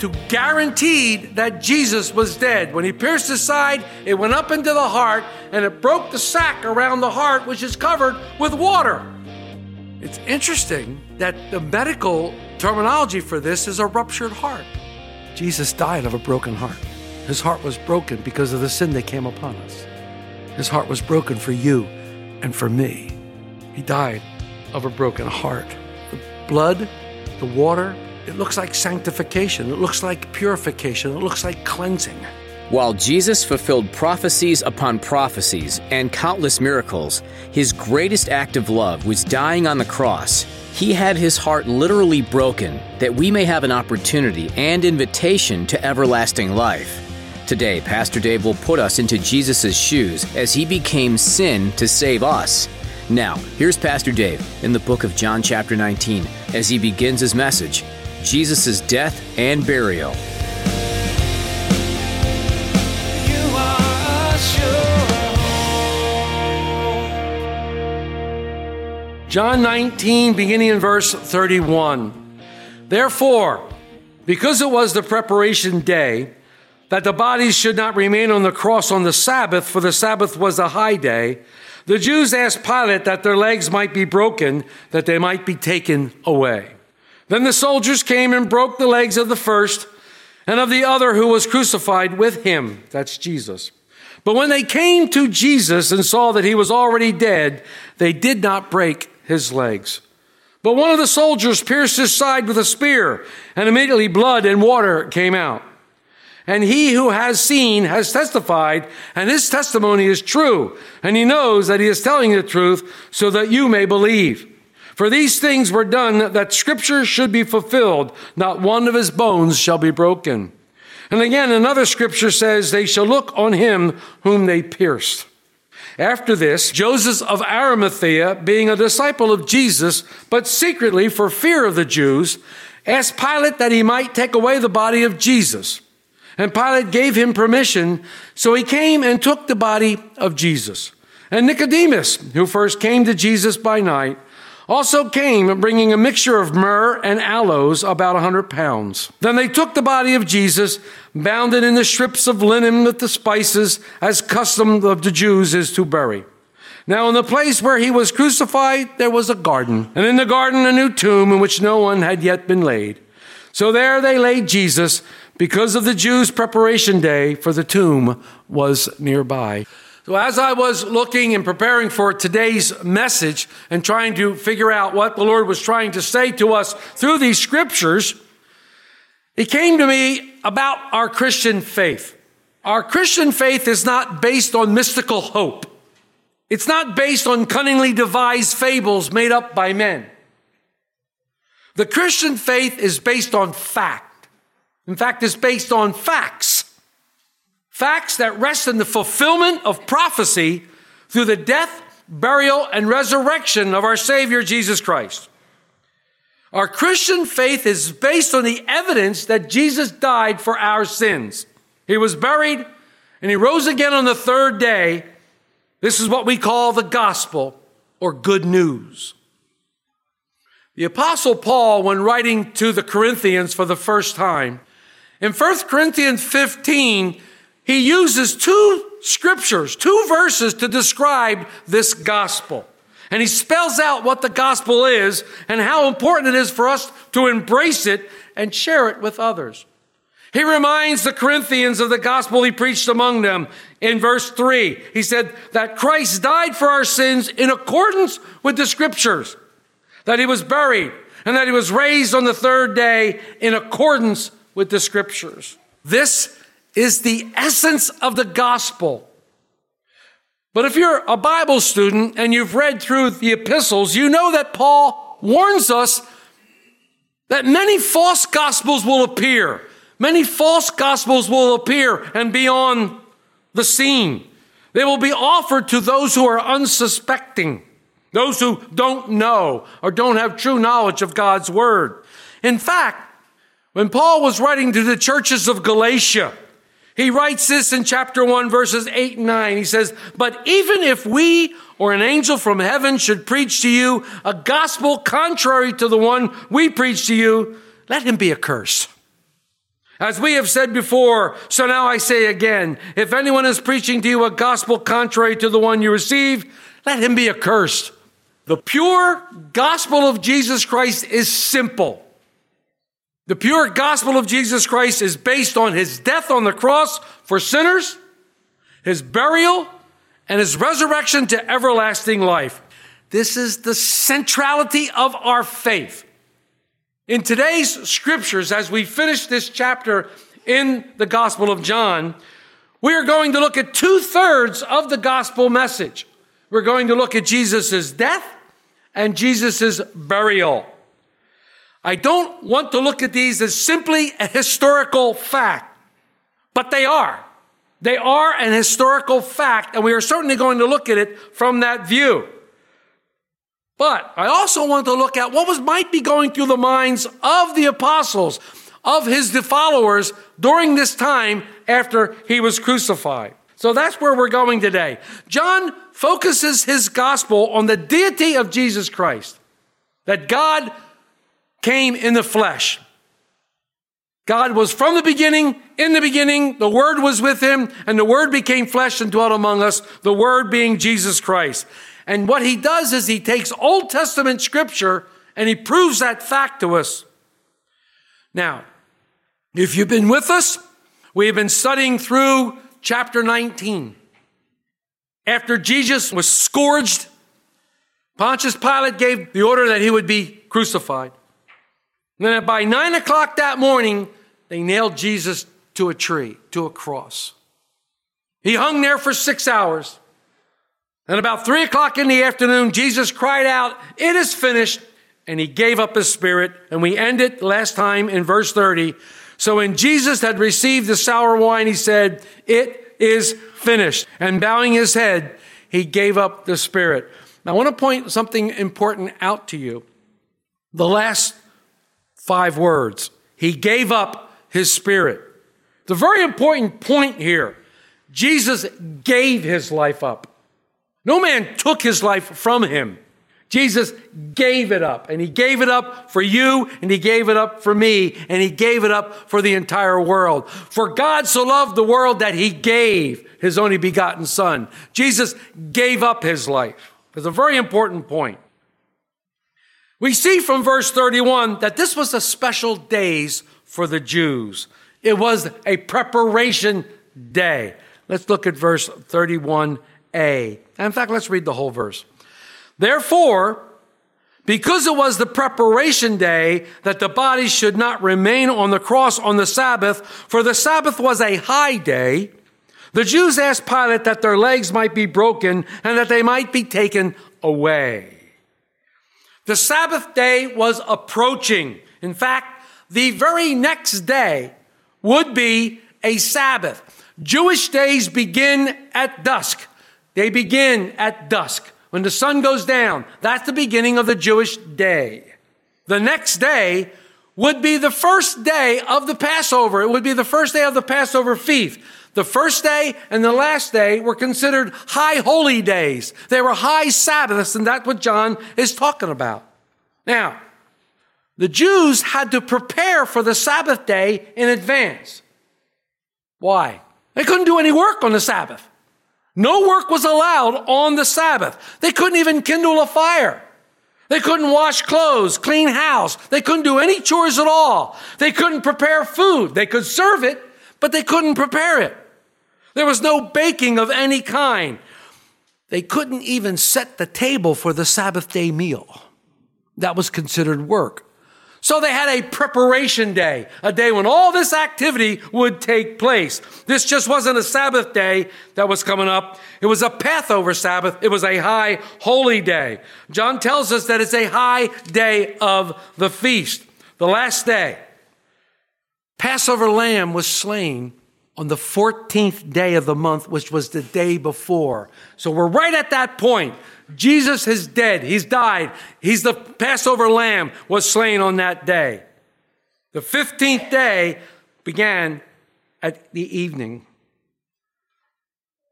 To guarantee that Jesus was dead. When he pierced his side, it went up into the heart and it broke the sac around the heart, which is covered with water. It's interesting that the medical terminology for this is a ruptured heart. Jesus died of a broken heart. His heart was broken because of the sin that came upon us. His heart was broken for you and for me. He died of a broken heart. The blood, the water, it looks like sanctification. It looks like purification. It looks like cleansing. While Jesus fulfilled prophecies upon prophecies and countless miracles, his greatest act of love was dying on the cross. He had his heart literally broken that we may have an opportunity and invitation to everlasting life. Today, Pastor Dave will put us into Jesus' shoes as he became sin to save us. Now, here's Pastor Dave in the book of John, chapter 19, as he begins his message Jesus' death and burial. John 19, beginning in verse 31. Therefore, because it was the preparation day, that the bodies should not remain on the cross on the Sabbath, for the Sabbath was a high day, the Jews asked Pilate that their legs might be broken, that they might be taken away. Then the soldiers came and broke the legs of the first and of the other who was crucified with him. That's Jesus. But when they came to Jesus and saw that he was already dead, they did not break his legs. But one of the soldiers pierced his side with a spear, and immediately blood and water came out. And he who has seen has testified, and his testimony is true, and he knows that he is telling the truth so that you may believe. For these things were done that scripture should be fulfilled. Not one of his bones shall be broken. And again, another scripture says, They shall look on him whom they pierced. After this, Joseph of Arimathea, being a disciple of Jesus, but secretly for fear of the Jews, asked Pilate that he might take away the body of Jesus. And Pilate gave him permission, so he came and took the body of Jesus. And Nicodemus, who first came to Jesus by night, also came bringing a mixture of myrrh and aloes, about a hundred pounds. Then they took the body of Jesus, bound it in the strips of linen with the spices, as custom of the Jews is to bury. Now, in the place where he was crucified, there was a garden, and in the garden a new tomb in which no one had yet been laid. So there they laid Jesus because of the Jews' preparation day, for the tomb was nearby. So, as I was looking and preparing for today's message and trying to figure out what the Lord was trying to say to us through these scriptures, it came to me about our Christian faith. Our Christian faith is not based on mystical hope. It's not based on cunningly devised fables made up by men. The Christian faith is based on fact. In fact, it's based on facts. Facts that rest in the fulfillment of prophecy through the death, burial, and resurrection of our Savior Jesus Christ. Our Christian faith is based on the evidence that Jesus died for our sins. He was buried and he rose again on the third day. This is what we call the gospel or good news. The apostle Paul, when writing to the Corinthians for the first time, in 1 Corinthians 15, he uses two scriptures, two verses to describe this gospel. And he spells out what the gospel is and how important it is for us to embrace it and share it with others. He reminds the Corinthians of the gospel he preached among them in verse 3. He said that Christ died for our sins in accordance with the scriptures, that he was buried, and that he was raised on the third day in accordance with the scriptures. This is the essence of the gospel. But if you're a Bible student and you've read through the epistles, you know that Paul warns us that many false gospels will appear. Many false gospels will appear and be on the scene. They will be offered to those who are unsuspecting, those who don't know or don't have true knowledge of God's word. In fact, when Paul was writing to the churches of Galatia, he writes this in chapter 1, verses 8 and 9. He says, But even if we or an angel from heaven should preach to you a gospel contrary to the one we preach to you, let him be accursed. As we have said before, so now I say again, if anyone is preaching to you a gospel contrary to the one you receive, let him be accursed. The pure gospel of Jesus Christ is simple. The pure gospel of Jesus Christ is based on his death on the cross for sinners, his burial, and his resurrection to everlasting life. This is the centrality of our faith. In today's scriptures, as we finish this chapter in the Gospel of John, we are going to look at two thirds of the gospel message. We're going to look at Jesus' death and Jesus' burial. I don't want to look at these as simply a historical fact, but they are. They are an historical fact, and we are certainly going to look at it from that view. But I also want to look at what was might be going through the minds of the apostles, of his followers during this time after he was crucified. So that's where we're going today. John focuses his gospel on the deity of Jesus Christ, that God came in the flesh. God was from the beginning, in the beginning, the Word was with him, and the Word became flesh and dwelt among us, the Word being Jesus Christ. And what he does is he takes Old Testament scripture and he proves that fact to us. Now, if you've been with us, we have been studying through chapter 19. After Jesus was scourged, Pontius Pilate gave the order that he would be crucified. And then by nine o'clock that morning, they nailed Jesus to a tree, to a cross. He hung there for six hours. And about three o'clock in the afternoon, Jesus cried out, It is finished. And he gave up his spirit. And we end it last time in verse 30. So when Jesus had received the sour wine, he said, It is finished. And bowing his head, he gave up the spirit. Now, I want to point something important out to you. The last five words He gave up his spirit. The very important point here Jesus gave his life up. No man took his life from him. Jesus gave it up, and he gave it up for you, and he gave it up for me, and he gave it up for the entire world. For God so loved the world that he gave his only begotten Son. Jesus gave up his life. It's a very important point. We see from verse 31 that this was a special days for the Jews. It was a preparation day. Let's look at verse 31a. In fact, let's read the whole verse. Therefore, because it was the preparation day that the body should not remain on the cross on the Sabbath, for the Sabbath was a high day, the Jews asked Pilate that their legs might be broken and that they might be taken away. The Sabbath day was approaching. In fact, the very next day would be a Sabbath. Jewish days begin at dusk. They begin at dusk. When the sun goes down, that's the beginning of the Jewish day. The next day would be the first day of the Passover. It would be the first day of the Passover feast. The first day and the last day were considered high holy days. They were high Sabbaths, and that's what John is talking about. Now, the Jews had to prepare for the Sabbath day in advance. Why? They couldn't do any work on the Sabbath. No work was allowed on the Sabbath. They couldn't even kindle a fire. They couldn't wash clothes, clean house. They couldn't do any chores at all. They couldn't prepare food. They could serve it, but they couldn't prepare it. There was no baking of any kind. They couldn't even set the table for the Sabbath day meal. That was considered work. So they had a preparation day, a day when all this activity would take place. This just wasn't a Sabbath day that was coming up. It was a Passover Sabbath. It was a high holy day. John tells us that it's a high day of the feast, the last day. Passover lamb was slain on the 14th day of the month, which was the day before. So we're right at that point. Jesus is dead. He's died. He's the Passover lamb was slain on that day. The 15th day began at the evening.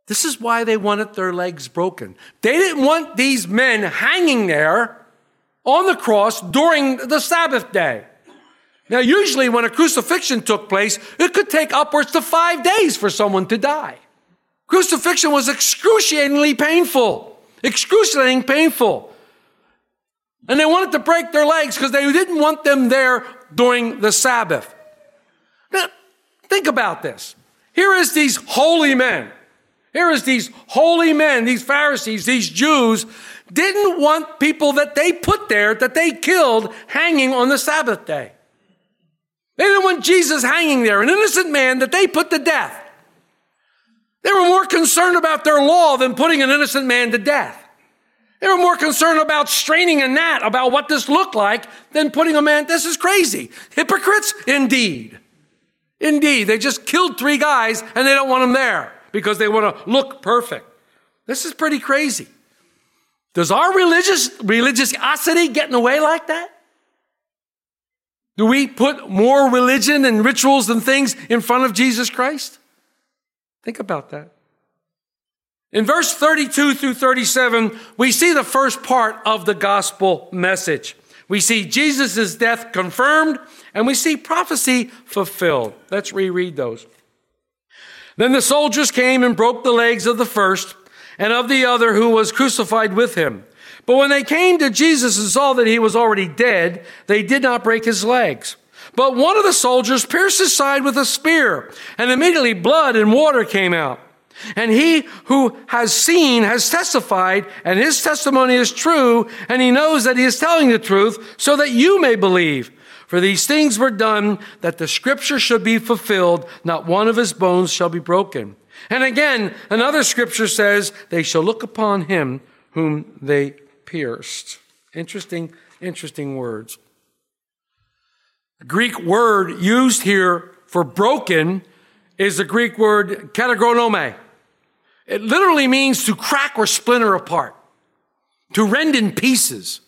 This is why they wanted their legs broken. They didn't want these men hanging there on the cross during the Sabbath day. Now, usually when a crucifixion took place, it could take upwards to five days for someone to die. Crucifixion was excruciatingly painful, excruciatingly painful. And they wanted to break their legs because they didn't want them there during the Sabbath. Now, think about this. Here is these holy men. Here is these holy men, these Pharisees, these Jews, didn't want people that they put there, that they killed, hanging on the Sabbath day. They didn't want Jesus hanging there, an innocent man that they put to death. They were more concerned about their law than putting an innocent man to death. They were more concerned about straining a gnat about what this looked like than putting a man. This is crazy. Hypocrites? Indeed. Indeed. They just killed three guys and they don't want them there because they want to look perfect. This is pretty crazy. Does our religious religiosity get in the way like that? Do we put more religion and rituals and things in front of Jesus Christ? Think about that. In verse 32 through 37, we see the first part of the gospel message. We see Jesus' death confirmed and we see prophecy fulfilled. Let's reread those. Then the soldiers came and broke the legs of the first and of the other who was crucified with him. But when they came to Jesus and saw that he was already dead, they did not break his legs. But one of the soldiers pierced his side with a spear, and immediately blood and water came out. And he who has seen has testified, and his testimony is true, and he knows that he is telling the truth, so that you may believe. For these things were done that the scripture should be fulfilled, not one of his bones shall be broken. And again, another scripture says, they shall look upon him whom they pierced. Interesting, interesting words. The Greek word used here for broken is the Greek word katagronome. It literally means to crack or splinter apart, to rend in pieces.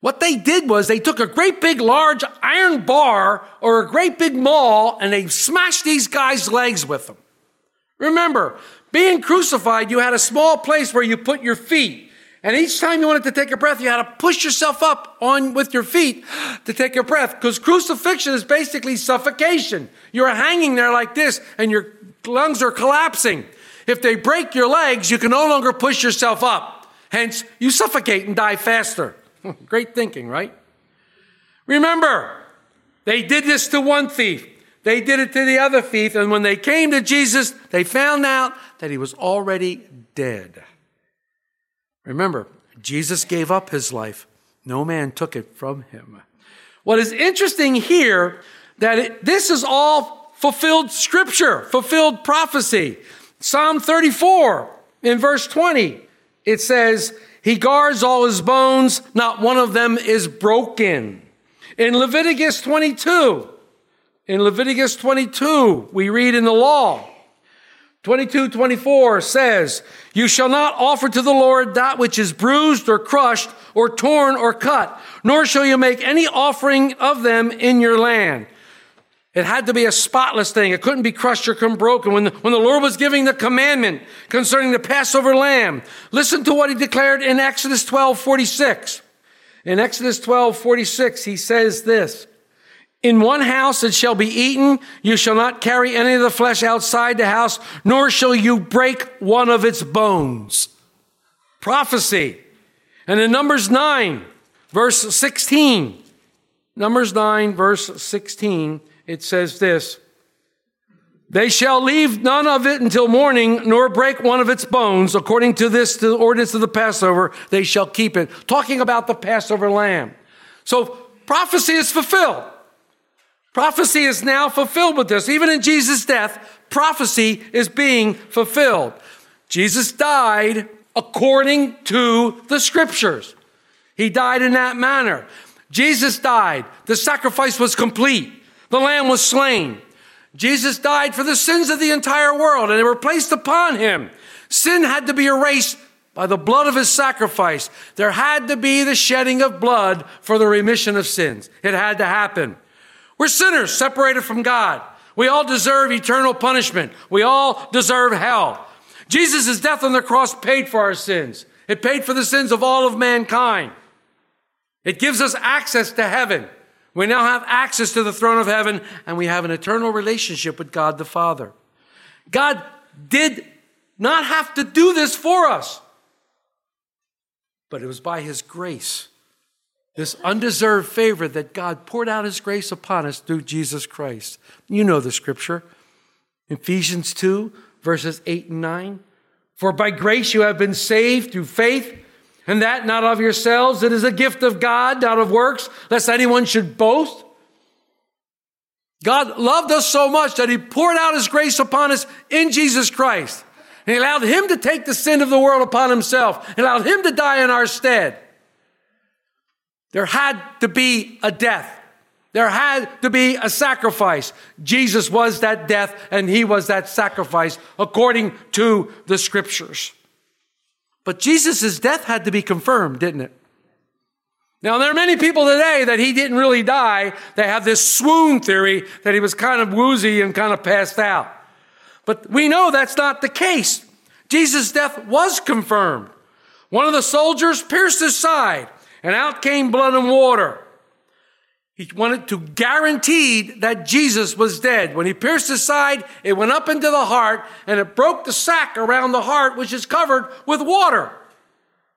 What they did was they took a great big large iron bar or a great big maul and they smashed these guys' legs with them. Remember, being crucified, you had a small place where you put your feet. And each time you wanted to take a breath, you had to push yourself up on with your feet to take a breath. Because crucifixion is basically suffocation. You're hanging there like this and your lungs are collapsing. If they break your legs, you can no longer push yourself up. Hence, you suffocate and die faster. Great thinking, right? Remember, they did this to one thief. They did it to the other thief. And when they came to Jesus, they found out that he was already dead. Remember, Jesus gave up his life. No man took it from him. What is interesting here that it, this is all fulfilled scripture, fulfilled prophecy. Psalm 34 in verse 20, it says, He guards all his bones, not one of them is broken. In Leviticus 22, in Leviticus 22, we read in the law, 22, 24 says, You shall not offer to the Lord that which is bruised or crushed or torn or cut, nor shall you make any offering of them in your land. It had to be a spotless thing. It couldn't be crushed or broken. When the, when the Lord was giving the commandment concerning the Passover lamb, listen to what he declared in Exodus 12, 46. In Exodus 12, 46, he says this, in one house it shall be eaten. You shall not carry any of the flesh outside the house, nor shall you break one of its bones. Prophecy. And in Numbers 9, verse 16, Numbers 9, verse 16, it says this They shall leave none of it until morning, nor break one of its bones. According to this, the ordinance of the Passover, they shall keep it. Talking about the Passover lamb. So prophecy is fulfilled. Prophecy is now fulfilled with this. Even in Jesus' death, prophecy is being fulfilled. Jesus died according to the scriptures. He died in that manner. Jesus died. The sacrifice was complete. The lamb was slain. Jesus died for the sins of the entire world and they were placed upon him. Sin had to be erased by the blood of his sacrifice. There had to be the shedding of blood for the remission of sins. It had to happen. We're sinners separated from God. We all deserve eternal punishment. We all deserve hell. Jesus' death on the cross paid for our sins. It paid for the sins of all of mankind. It gives us access to heaven. We now have access to the throne of heaven and we have an eternal relationship with God the Father. God did not have to do this for us, but it was by His grace, this undeserved favor that God poured out His grace upon us through Jesus Christ. You know the scripture. Ephesians 2, verses 8 and 9. For by grace you have been saved through faith and that not of yourselves. It is a gift of God, not of works, lest anyone should boast. God loved us so much that he poured out his grace upon us in Jesus Christ. And he allowed him to take the sin of the world upon himself and allowed him to die in our stead. There had to be a death. There had to be a sacrifice. Jesus was that death and he was that sacrifice according to the scriptures. But Jesus' death had to be confirmed, didn't it? Now, there are many people today that he didn't really die. They have this swoon theory that he was kind of woozy and kind of passed out. But we know that's not the case. Jesus' death was confirmed. One of the soldiers pierced his side, and out came blood and water. He wanted to guarantee that Jesus was dead. When he pierced his side, it went up into the heart and it broke the sac around the heart, which is covered with water.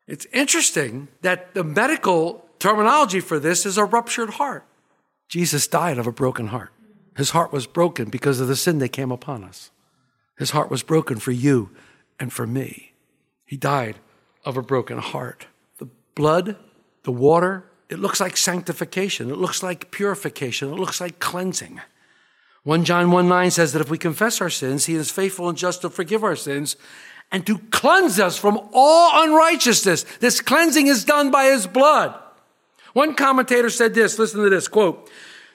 It's interesting that the medical terminology for this is a ruptured heart. Jesus died of a broken heart. His heart was broken because of the sin that came upon us. His heart was broken for you and for me. He died of a broken heart. The blood, the water, it looks like sanctification. It looks like purification. It looks like cleansing. 1 John 1 9 says that if we confess our sins, he is faithful and just to forgive our sins and to cleanse us from all unrighteousness. This cleansing is done by his blood. One commentator said this, listen to this quote.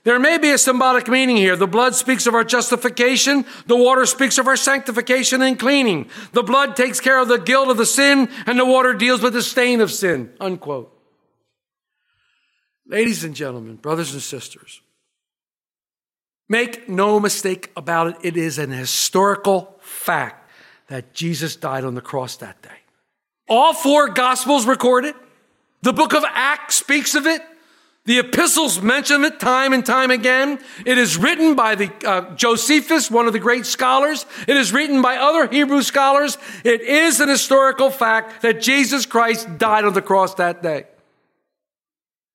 There may be a symbolic meaning here. The blood speaks of our justification. The water speaks of our sanctification and cleaning. The blood takes care of the guilt of the sin and the water deals with the stain of sin. Unquote. Ladies and gentlemen, brothers and sisters, make no mistake about it. It is an historical fact that Jesus died on the cross that day. All four gospels record it. The book of Acts speaks of it. The epistles mention it time and time again. It is written by the uh, Josephus, one of the great scholars. It is written by other Hebrew scholars. It is an historical fact that Jesus Christ died on the cross that day.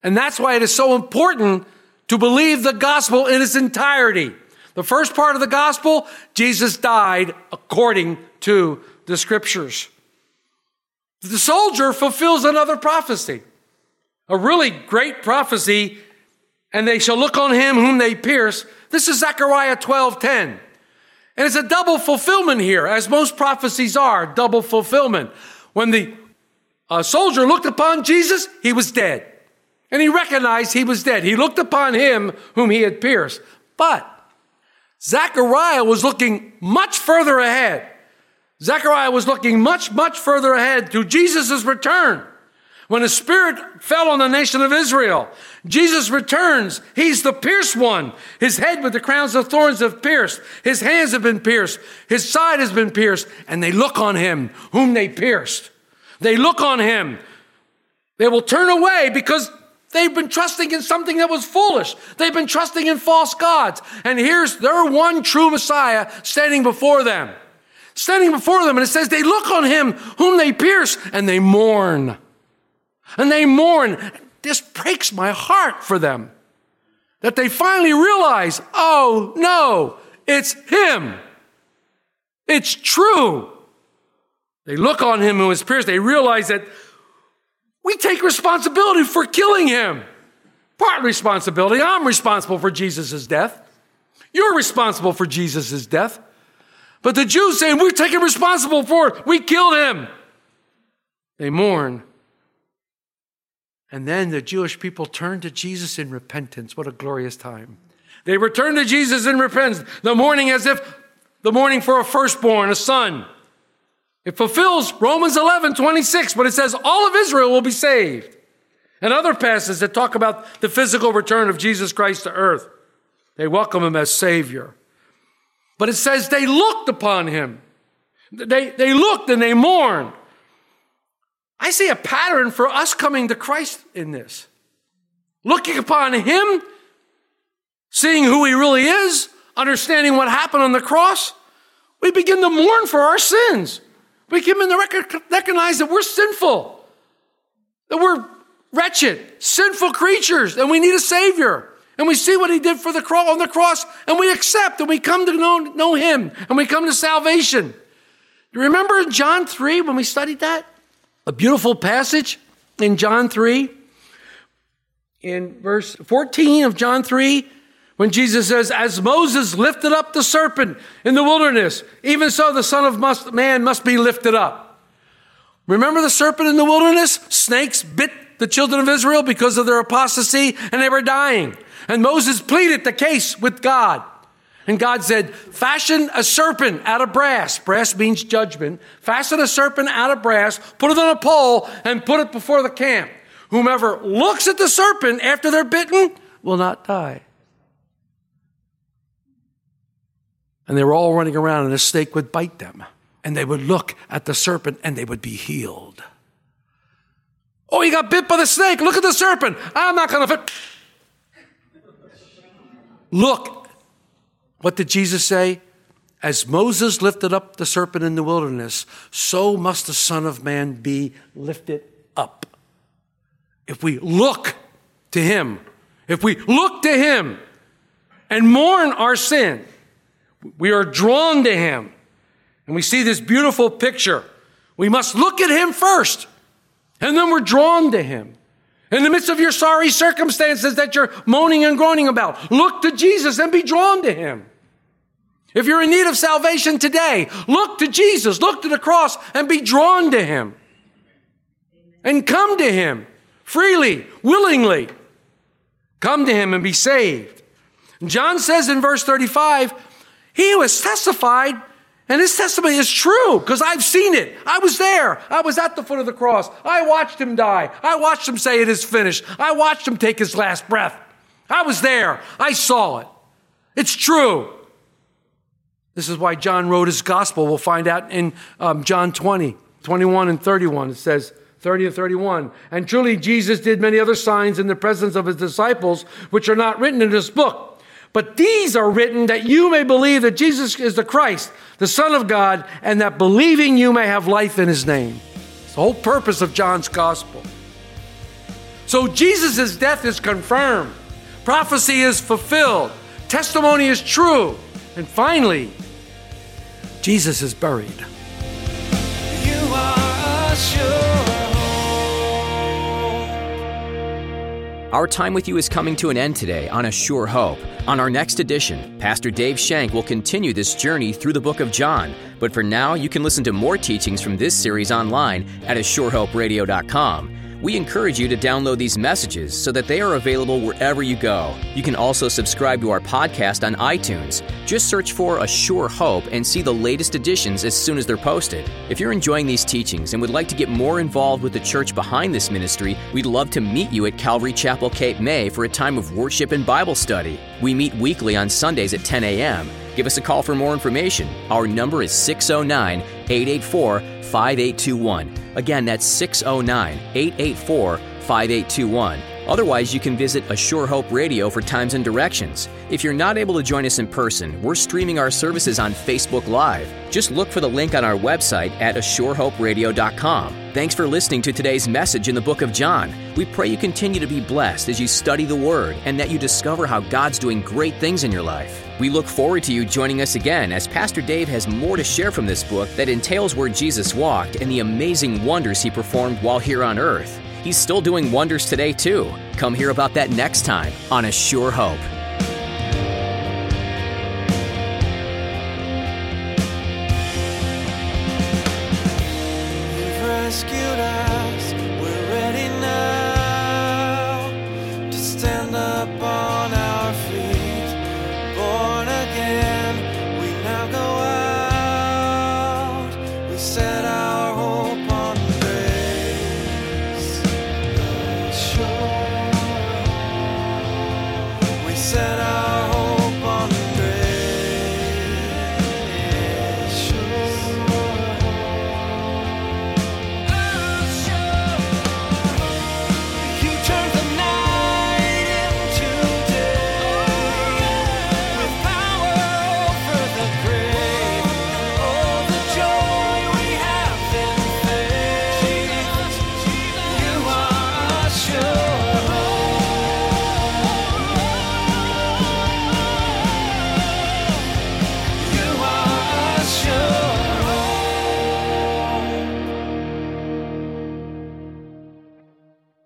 And that's why it is so important to believe the gospel in its entirety. The first part of the gospel, Jesus died according to the scriptures. The soldier fulfills another prophecy, a really great prophecy, and they shall look on him whom they pierce. This is Zechariah 12 10. And it's a double fulfillment here, as most prophecies are double fulfillment. When the uh, soldier looked upon Jesus, he was dead. And he recognized he was dead. He looked upon him whom he had pierced. But Zechariah was looking much further ahead. Zechariah was looking much, much further ahead to Jesus' return. When the Spirit fell on the nation of Israel, Jesus returns. He's the pierced one. His head with the crowns of thorns have pierced. His hands have been pierced. His side has been pierced. And they look on him whom they pierced. They look on him. They will turn away because They've been trusting in something that was foolish. They've been trusting in false gods. And here's their one true Messiah standing before them. Standing before them, and it says they look on him whom they pierce and they mourn. And they mourn. This breaks my heart for them. That they finally realize, oh no, it's him. It's true. They look on him who is pierced. They realize that we take responsibility for killing him. part responsibility. I'm responsible for Jesus' death. You're responsible for Jesus' death. But the Jews saying, We're taking responsible for it. We killed him. They mourn. And then the Jewish people turn to Jesus in repentance. What a glorious time. They return to Jesus in repentance, the mourning as if the mourning for a firstborn, a son. It fulfills Romans 11, 26, but it says all of Israel will be saved. And other passages that talk about the physical return of Jesus Christ to earth. They welcome him as Savior. But it says they looked upon him. They, they looked and they mourned. I see a pattern for us coming to Christ in this. Looking upon him, seeing who he really is, understanding what happened on the cross, we begin to mourn for our sins. We begin to rec- recognize that we're sinful, that we're wretched, sinful creatures, and we need a Savior. And we see what He did for the cross on the cross, and we accept, and we come to know, know Him, and we come to salvation. You remember in John 3 when we studied that? A beautiful passage in John 3, in verse 14 of John 3, when Jesus says, As Moses lifted up the serpent in the wilderness, even so the Son of Man must be lifted up. Remember the serpent in the wilderness? Snakes bit the children of Israel because of their apostasy and they were dying. And Moses pleaded the case with God. And God said, Fashion a serpent out of brass. Brass means judgment. Fasten a serpent out of brass, put it on a pole, and put it before the camp. Whomever looks at the serpent after they're bitten will not die. And they were all running around, and a snake would bite them. And they would look at the serpent and they would be healed. Oh, you got bit by the snake. Look at the serpent. I'm not going to fit. Look, what did Jesus say? As Moses lifted up the serpent in the wilderness, so must the Son of Man be lifted up. If we look to him, if we look to him and mourn our sin, we are drawn to him. And we see this beautiful picture. We must look at him first, and then we're drawn to him. In the midst of your sorry circumstances that you're moaning and groaning about, look to Jesus and be drawn to him. If you're in need of salvation today, look to Jesus, look to the cross, and be drawn to him. And come to him freely, willingly. Come to him and be saved. John says in verse 35, he who has testified, and his testimony is true because I've seen it. I was there. I was at the foot of the cross. I watched him die. I watched him say it is finished. I watched him take his last breath. I was there. I saw it. It's true. This is why John wrote his gospel. We'll find out in um, John 20, 21 and 31. It says, 30 and 31. And truly, Jesus did many other signs in the presence of his disciples, which are not written in this book. But these are written that you may believe that Jesus is the Christ, the Son of God, and that believing you may have life in his name. It's the whole purpose of John's gospel. So Jesus' death is confirmed, prophecy is fulfilled, testimony is true, and finally, Jesus is buried. You are a Our time with you is coming to an end today on A Sure Hope. On our next edition, Pastor Dave Shank will continue this journey through the book of John. But for now, you can listen to more teachings from this series online at ASureHopeRadio.com. We encourage you to download these messages so that they are available wherever you go. You can also subscribe to our podcast on iTunes. Just search for A Sure Hope and see the latest editions as soon as they're posted. If you're enjoying these teachings and would like to get more involved with the church behind this ministry, we'd love to meet you at Calvary Chapel Cape May for a time of worship and Bible study. We meet weekly on Sundays at 10 a.m. Give us a call for more information. Our number is 609 884 5821. Again, that's 609 884 5821. Otherwise, you can visit A Sure Hope Radio for times and directions. If you're not able to join us in person, we're streaming our services on Facebook Live. Just look for the link on our website at asurehoperadio.com. Thanks for listening to today's message in the book of John. We pray you continue to be blessed as you study the Word and that you discover how God's doing great things in your life. We look forward to you joining us again as Pastor Dave has more to share from this book that entails where Jesus walked and the amazing wonders he performed while here on earth. He's still doing wonders today, too. Come hear about that next time on A Sure Hope.